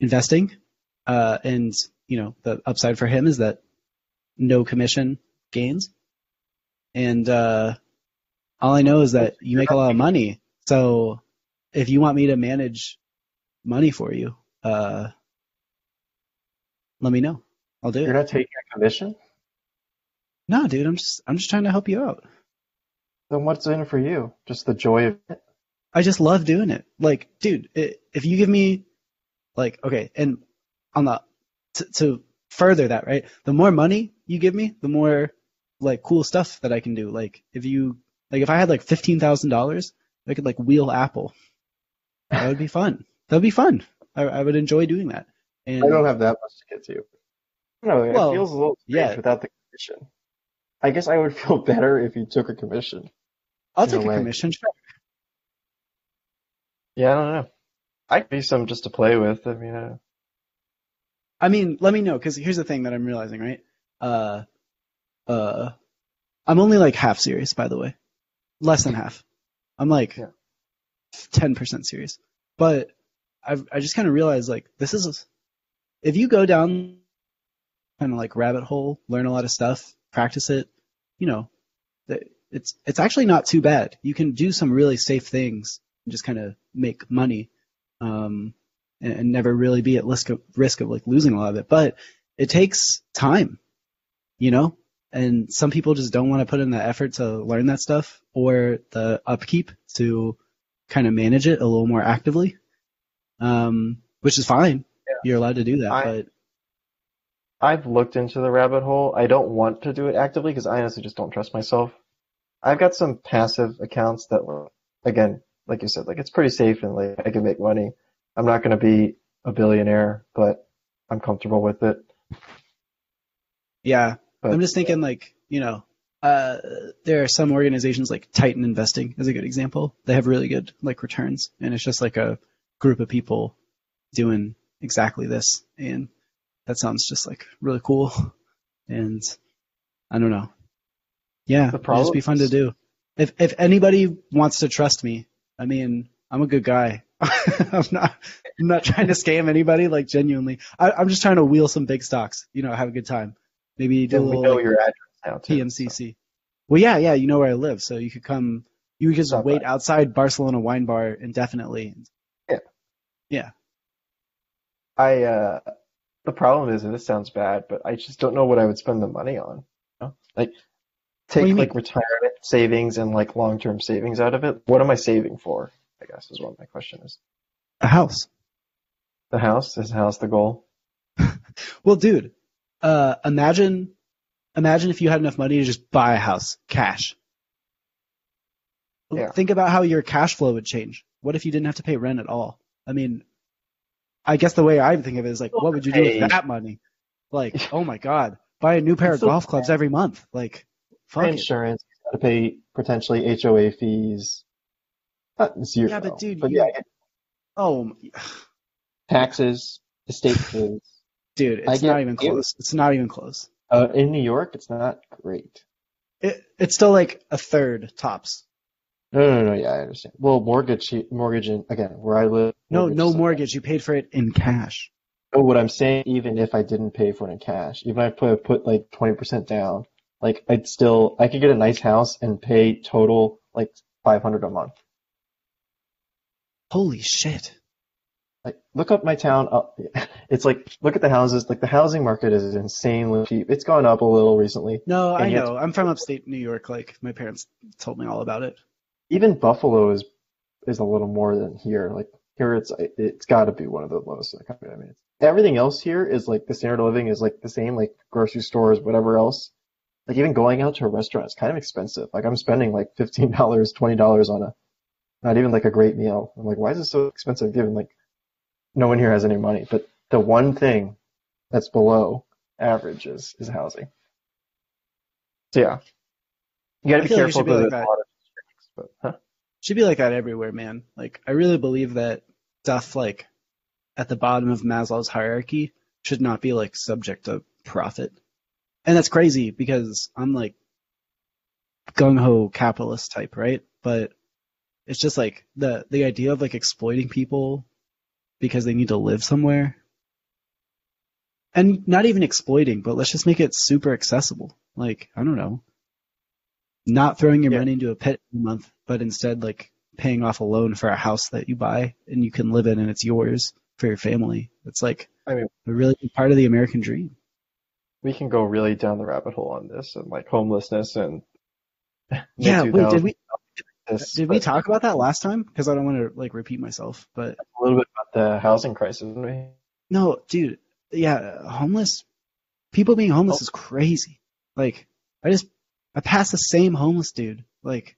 investing, uh, and you know the upside for him is that no commission gains, and uh, all I know is that you make a lot of money. So if you want me to manage money for you, uh, let me know. I'll do You're it. not taking a commission? No, dude, I'm just I'm just trying to help you out. Then what's in it for you? Just the joy of it? I just love doing it. Like, dude, i if you give me, like, okay, and on the to, to further that, right? The more money you give me, the more like cool stuff that I can do. Like, if you like, if I had like fifteen thousand dollars, I could like wheel Apple. That would be fun. That would be fun. I, I would enjoy doing that. And I don't have that much to get to. No, it Well, feels a little strange yeah. without the commission. I guess I would feel better if you took a commission. I'll take a way. commission. Sure. Yeah, I don't know. I could be some just to play with. I mean, uh, I mean, let me know because here's the thing that I'm realizing, right? Uh, uh, I'm only like half serious, by the way, less than half. I'm like Yeah. ten percent serious, but I've I just kind of realized like this is if you go down kind of like rabbit hole, learn a lot of stuff, practice it, you know, it's it's actually not too bad. You can do some really safe things and just kind of make money. Um, and, and never really be at risk of risk of like losing a lot of it. But it takes time, you know. And some people just don't want to put in the effort to learn that stuff or the upkeep to kind of manage it a little more actively. Um, which is fine. You're allowed to do that, I- but I've looked into the rabbit hole. I don't want to do it actively because I honestly just don't trust myself. I've got some passive accounts that again, like you said, like it's pretty safe and like I can make money. I'm not going to be a billionaire, but I'm comfortable with it. yeah, But I'm just thinking like, you know, uh, there are some organizations like Titan Investing is a good example. They have really good like returns and it's just like a group of people doing exactly this. And that sounds just like really cool. And I don't know. Yeah, The it'd just be fun to do. If, if anybody wants to trust me, I mean, I'm a good guy. I'm not, I'm not trying to scam anybody, like genuinely. I, I'm just trying to wheel some big stocks, you know, have a good time. Maybe do a and we little know like, your address now too. so- PMCC. Well, yeah, yeah, you know where I live, so you could come. You could just Stop wait by. outside Barcelona Wine Bar indefinitely. Yeah. Yeah. I uh the problem is, and this sounds bad, but I just don't know what I would spend the money on. You know? Like take mean? like retirement savings and like long term savings out of it. What am I saving for? I guess is what my question is. A house. The house is the house the goal. Well, dude, uh, imagine, imagine if you had enough money to just buy a house, cash. Yeah. Think about how your cash flow would change. What if you didn't have to pay rent at all? I mean, I guess the way I think of it is like, what would you do with that money? Like, oh my god, buy a new pair of So golf clubs every month. Like, fuck. Insurance, got to pay potentially HOA fees. Not zero. Yeah, but dude, but you- yeah, Oh, taxes, estate fees. dude, it's not even close. It's not even close. Uh, in New York, it's not great. It, it's still like a third tops. No, no, no. Yeah, I understand. Well, mortgage, mortgage, in, again, where I live. No, no mortgage. You paid for it in cash. No, what I'm saying, even if I didn't pay for it in cash, even if I put, put like 20% down, like I'd still, I could get a nice house and pay total like 500 a month. Holy shit. Like, look up my town. Up, it's like, look at the houses. Like, the housing market is insanely cheap. It's gone up a little recently. No, I know. I'm from upstate New York. Like my parents told me all about it. Even Buffalo is is a little more than here. Like here, it's it's got to be one of the lowest in the country. I mean, everything else here is like the standard of living is like the same, like grocery stores, whatever else. Like even going out to a restaurant is kind of expensive. Like I'm spending like fifteen dollars, twenty dollars on a not even like a great meal. I'm like, why is this so expensive? Given like no one here has any money. But the one thing that's below average is is housing. So yeah, you gotta be feel like it careful like But huh? Should be like that everywhere, man. Like I really believe that stuff like at the bottom of Maslow's hierarchy should not be like subject to profit. And that's crazy because I'm like gung ho capitalist type, right? But it's just like the the idea of like exploiting people because they need to live somewhere. And not even exploiting, but let's just make it super accessible. Like, I don't know. Not throwing your Yeah. money into a pit every month, but instead like paying off a loan for a house that you buy and you can live in and it's yours for your family. It's like I mean- a really part of the American dream. we can go really down the rabbit hole on this and like homelessness and Yeah, wait, did we this, did we talk about that last time? Because I don't want to like repeat myself, but a little bit about the housing crisis, didn't we? No, dude. Yeah, homeless people being homeless Oh. is crazy. Like, I just I pass the same homeless dude like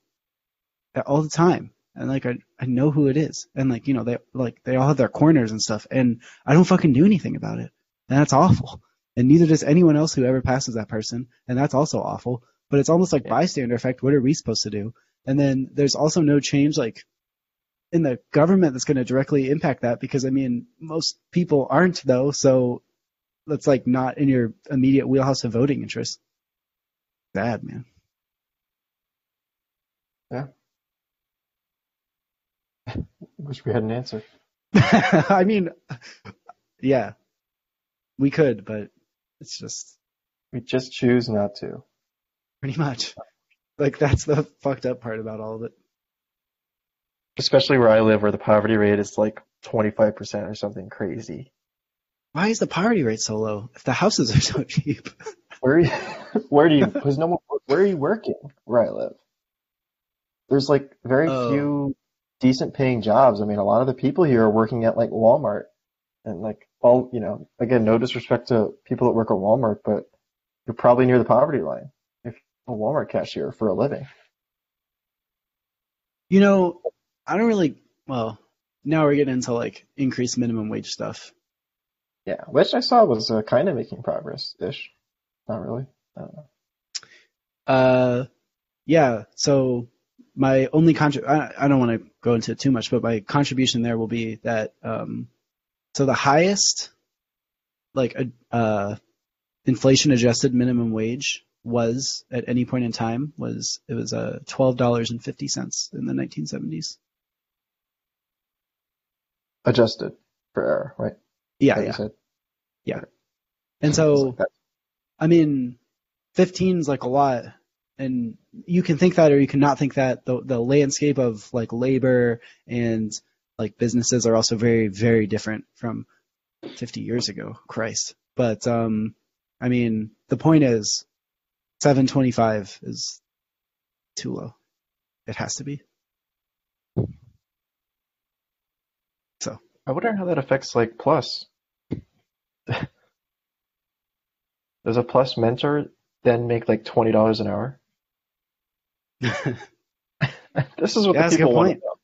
all the time, and like I I know who it is, and like you know they like they all have their corners and stuff, and I don't fucking do anything about it, and that's awful. And neither does anyone else who ever passes that person, and that's also awful. But it's almost like Yeah. bystander effect. What are we supposed to do? And then there's also no change like in the government that's going to directly impact that because I mean most people aren't though, so that's like not in your immediate wheelhouse of voting interest. Bad man. Yeah. Wish we had an answer. I mean, yeah, we could, but it's just We just choose not to. pretty much like that's the fucked up part about all of it. Especially where I live, where the poverty rate is like 25% or something crazy. Why is the poverty rate so low if the houses are so cheap? Where are you, where do you, because no one, where are you working where I live? There's like very Oh. few decent paying jobs. I mean, a lot of the people here are working at like Walmart and like all, you know, again, no disrespect to people that work at Walmart, but you're probably near the poverty line if you're a Walmart cashier for a living. You know, I don't really. Well, now we're getting into like increased minimum wage stuff. Yeah, which I saw was uh, kind of making progress ish. Not really. I don't know. Uh, yeah. So my only contrib I, I don't want to go into it too much, but my contribution there will be that um, so the highest like a uh, inflation adjusted minimum wage was at any point in time was it was uh twelve dollars and fifty cents in the 1970s. Adjusted for error, right? Yeah, yeah. you. And so I mean, 15 is like a lot, and you can think that or you cannot think that. The the landscape of like labor and like businesses are also very very different from 50 years ago. Christ, but um, I mean, the point is, 725 is too low. It has to be. So I wonder how that affects like Plus. Does a Plus mentor then make like $20 an hour? This is what Yeah, the that's a good people want to know.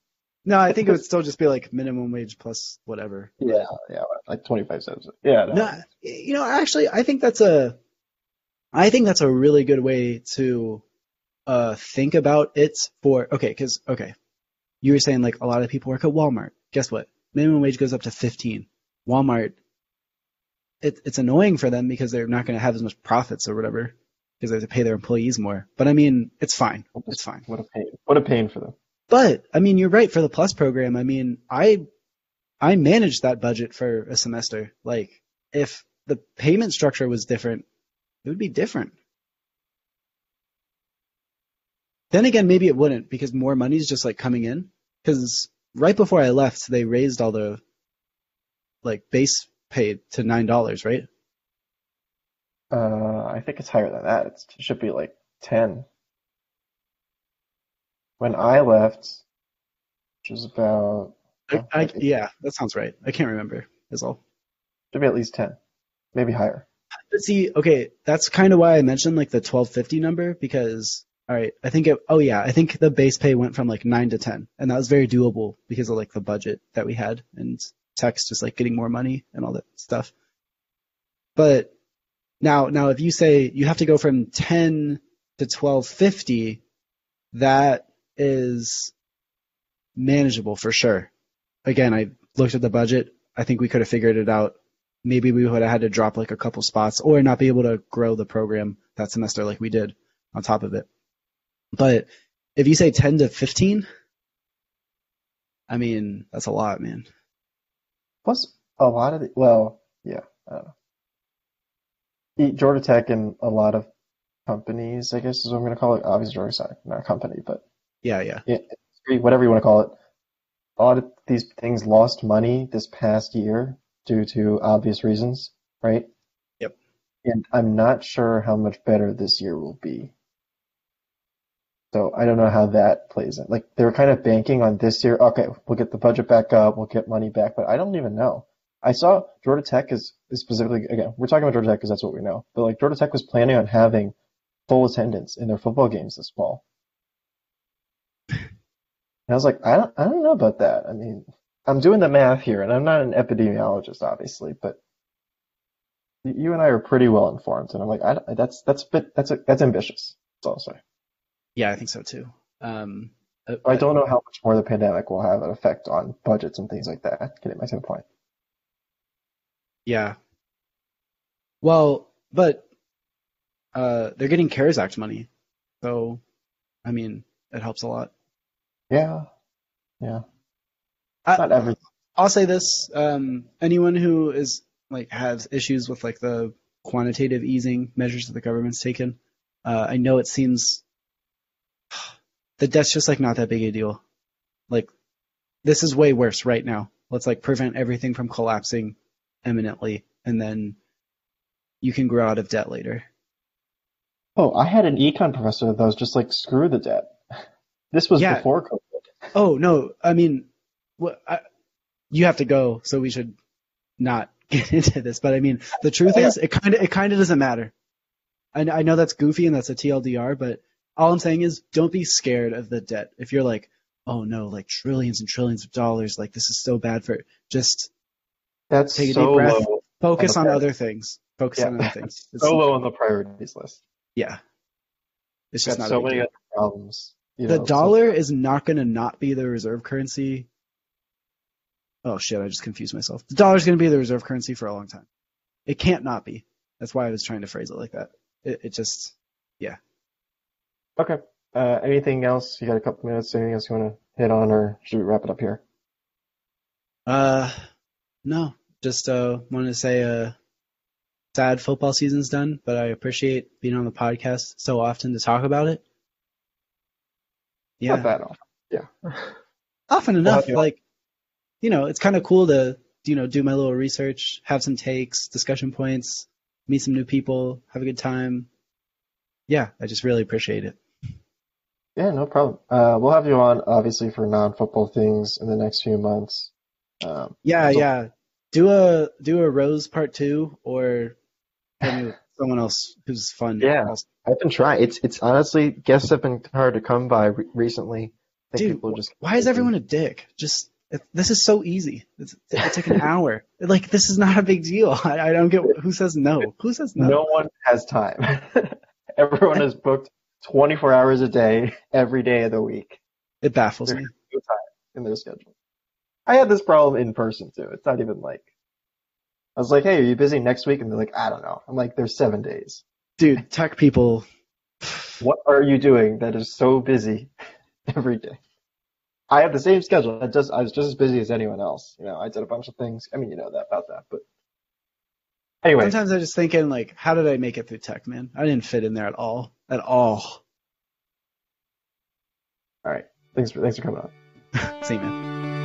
no, I think it would still just be like minimum wage plus whatever. Yeah, yeah, like 25 cents. Yeah, no. No, you know, actually, I think that's a, I think that's a really good way to, uh, think about it for, okay, cause, okay, you were saying like a lot of people work at Walmart. Guess what? Minimum wage goes up to 15. Walmart, it, it's annoying for them because they're not going to have as much profits or whatever because they have to pay their employees more. But I mean, it's fine. It's fine. What a pain. What a pain for them. But I mean, you're right for the plus program. I mean, I I managed that budget for a semester. Like, if the payment structure was different, it would be different. Then again, maybe it wouldn't because more money's just like coming in. Because right before I left, they raised all the like base pay to nine dollars, right? Uh, I think it's higher than that. It's, it should be like 10. When I left, which was about, I, I, yeah, that sounds right. I can't remember. Is all. should be at least 10. Maybe higher. But see, okay, that's kind of why I mentioned like the twelve fifty number because all right, I think it. Oh yeah, I think the base pay went from like nine to ten, and that was very doable because of like the budget that we had and text just like getting more money and all that stuff. But now, now if you say you have to go from ten to twelve fifty, that is manageable for sure. Again, I looked at the budget. I think we could have figured it out maybe we would have had to drop like a couple spots or not be able to grow the program that semester like we did on top of it. But if you say 10 to 15, I mean, that's a lot, man. Plus, a lot of the, well, yeah, I don't know. E- Georgia Tech and a lot of companies, I guess is what I'm going to call it. Obviously, Georgia Tech, not a company, but Yeah, yeah. industry, whatever you want to call it. A lot of these things lost money this past year due to obvious reasons, right? Yep. And I'm not sure how much better this year will be. So I don't know how that plays in. Like they were kind of banking on this year. Okay, we'll get the budget back up, we'll get money back, but I don't even know. I saw Georgia Tech is, is specifically again, we're talking about Georgia Tech because that's what we know. But like Georgia Tech was planning on having full attendance in their football games this fall. And I was like, I don't, I don't know about that. I mean, I'm doing the math here, and I'm not an epidemiologist, obviously, but you and I are pretty well informed, and I'm like, I, that's that's a bit that's a, that's ambitious. That's all I'll say. Yeah, I think so too. Um, uh, I don't know how much more the pandemic will have an effect on budgets and things like that. Getting back to the point. Yeah. Well, but uh, they're getting CARES Act money, so I mean, it helps a lot. Yeah, yeah. I- Not everything. I'll say this: um, anyone who is like has issues with like the quantitative easing measures that the government's taken, uh, I know it seems that that's just like not that big a deal. Like this is way worse right now. Let's like prevent everything from collapsing imminently, and then you can grow out of debt later. Oh, I had an econ professor that was just like, screw the debt. This was Yeah. before COVID. Oh no, I mean, what I, you have to go, so we should not get into this. But I mean, the truth oh, is, it kind of it kind of doesn't matter. I, I know that's goofy and that's a TLDR, but all I'm saying is, don't be scared of the debt. If you're like, oh no, like trillions and trillions of dollars, like this is so bad for just That's Take a so deep breath. low, focus on other things. Focus Yeah. on other things. It's, so low on the priorities list. yeah, it's just Got not so a many other problems. You the know, so- dollar is not going to not be the reserve currency. Oh shit, I just confused myself. The dollar's going to be the reserve currency for a long time. It can't not be. That's why I was trying to phrase it like that. It, it just, Okay. Uh, anything else? You got a couple minutes. Anything else you want to hit on, or should we wrap it up here? uh, no, just, uh, wanted to say, uh, sad football season's done, but I appreciate being on the podcast so often to talk about it. Yeah. Not that often. Yeah. often enough. you like, you know, it's kind of cool to, you know, do my little research, have some takes, discussion points, meet some new people, have a good time. Yeah, I just really appreciate it. Yeah, no problem. Uh, we'll have you on obviously for non-football things in the next few months. Um, Yeah, So- yeah. Do a do a Rose part two or hit me with someone else who's fun. Yeah. also. I've been trying. It's it's honestly guests have been hard to come by re- recently. Dude, people just Why is everyone a dick? Just it, this is so easy. It's, it's like an hour. Like this is not a big deal. I, I don't get who says no. Who says no? no one has time. Everyone is booked 24 hours a day, every day of the week It baffles me. no in their schedule. I had this problem in person too. It's not even like I was like, "Hey, are you busy next week?" And they're like, "I don't know." I'm like, "There's seven days. Dude, tech people What are you doing that is so busy every day?" I have the same schedule. I just I was just as busy as anyone else. You know, I did a bunch of things. I mean, you know that about that, but anyway. Sometimes I'm just thinking, like, how did I make it through tech, man? I didn't fit in there at all. At all. All right. Thanks for thanks for coming on. See, you, man.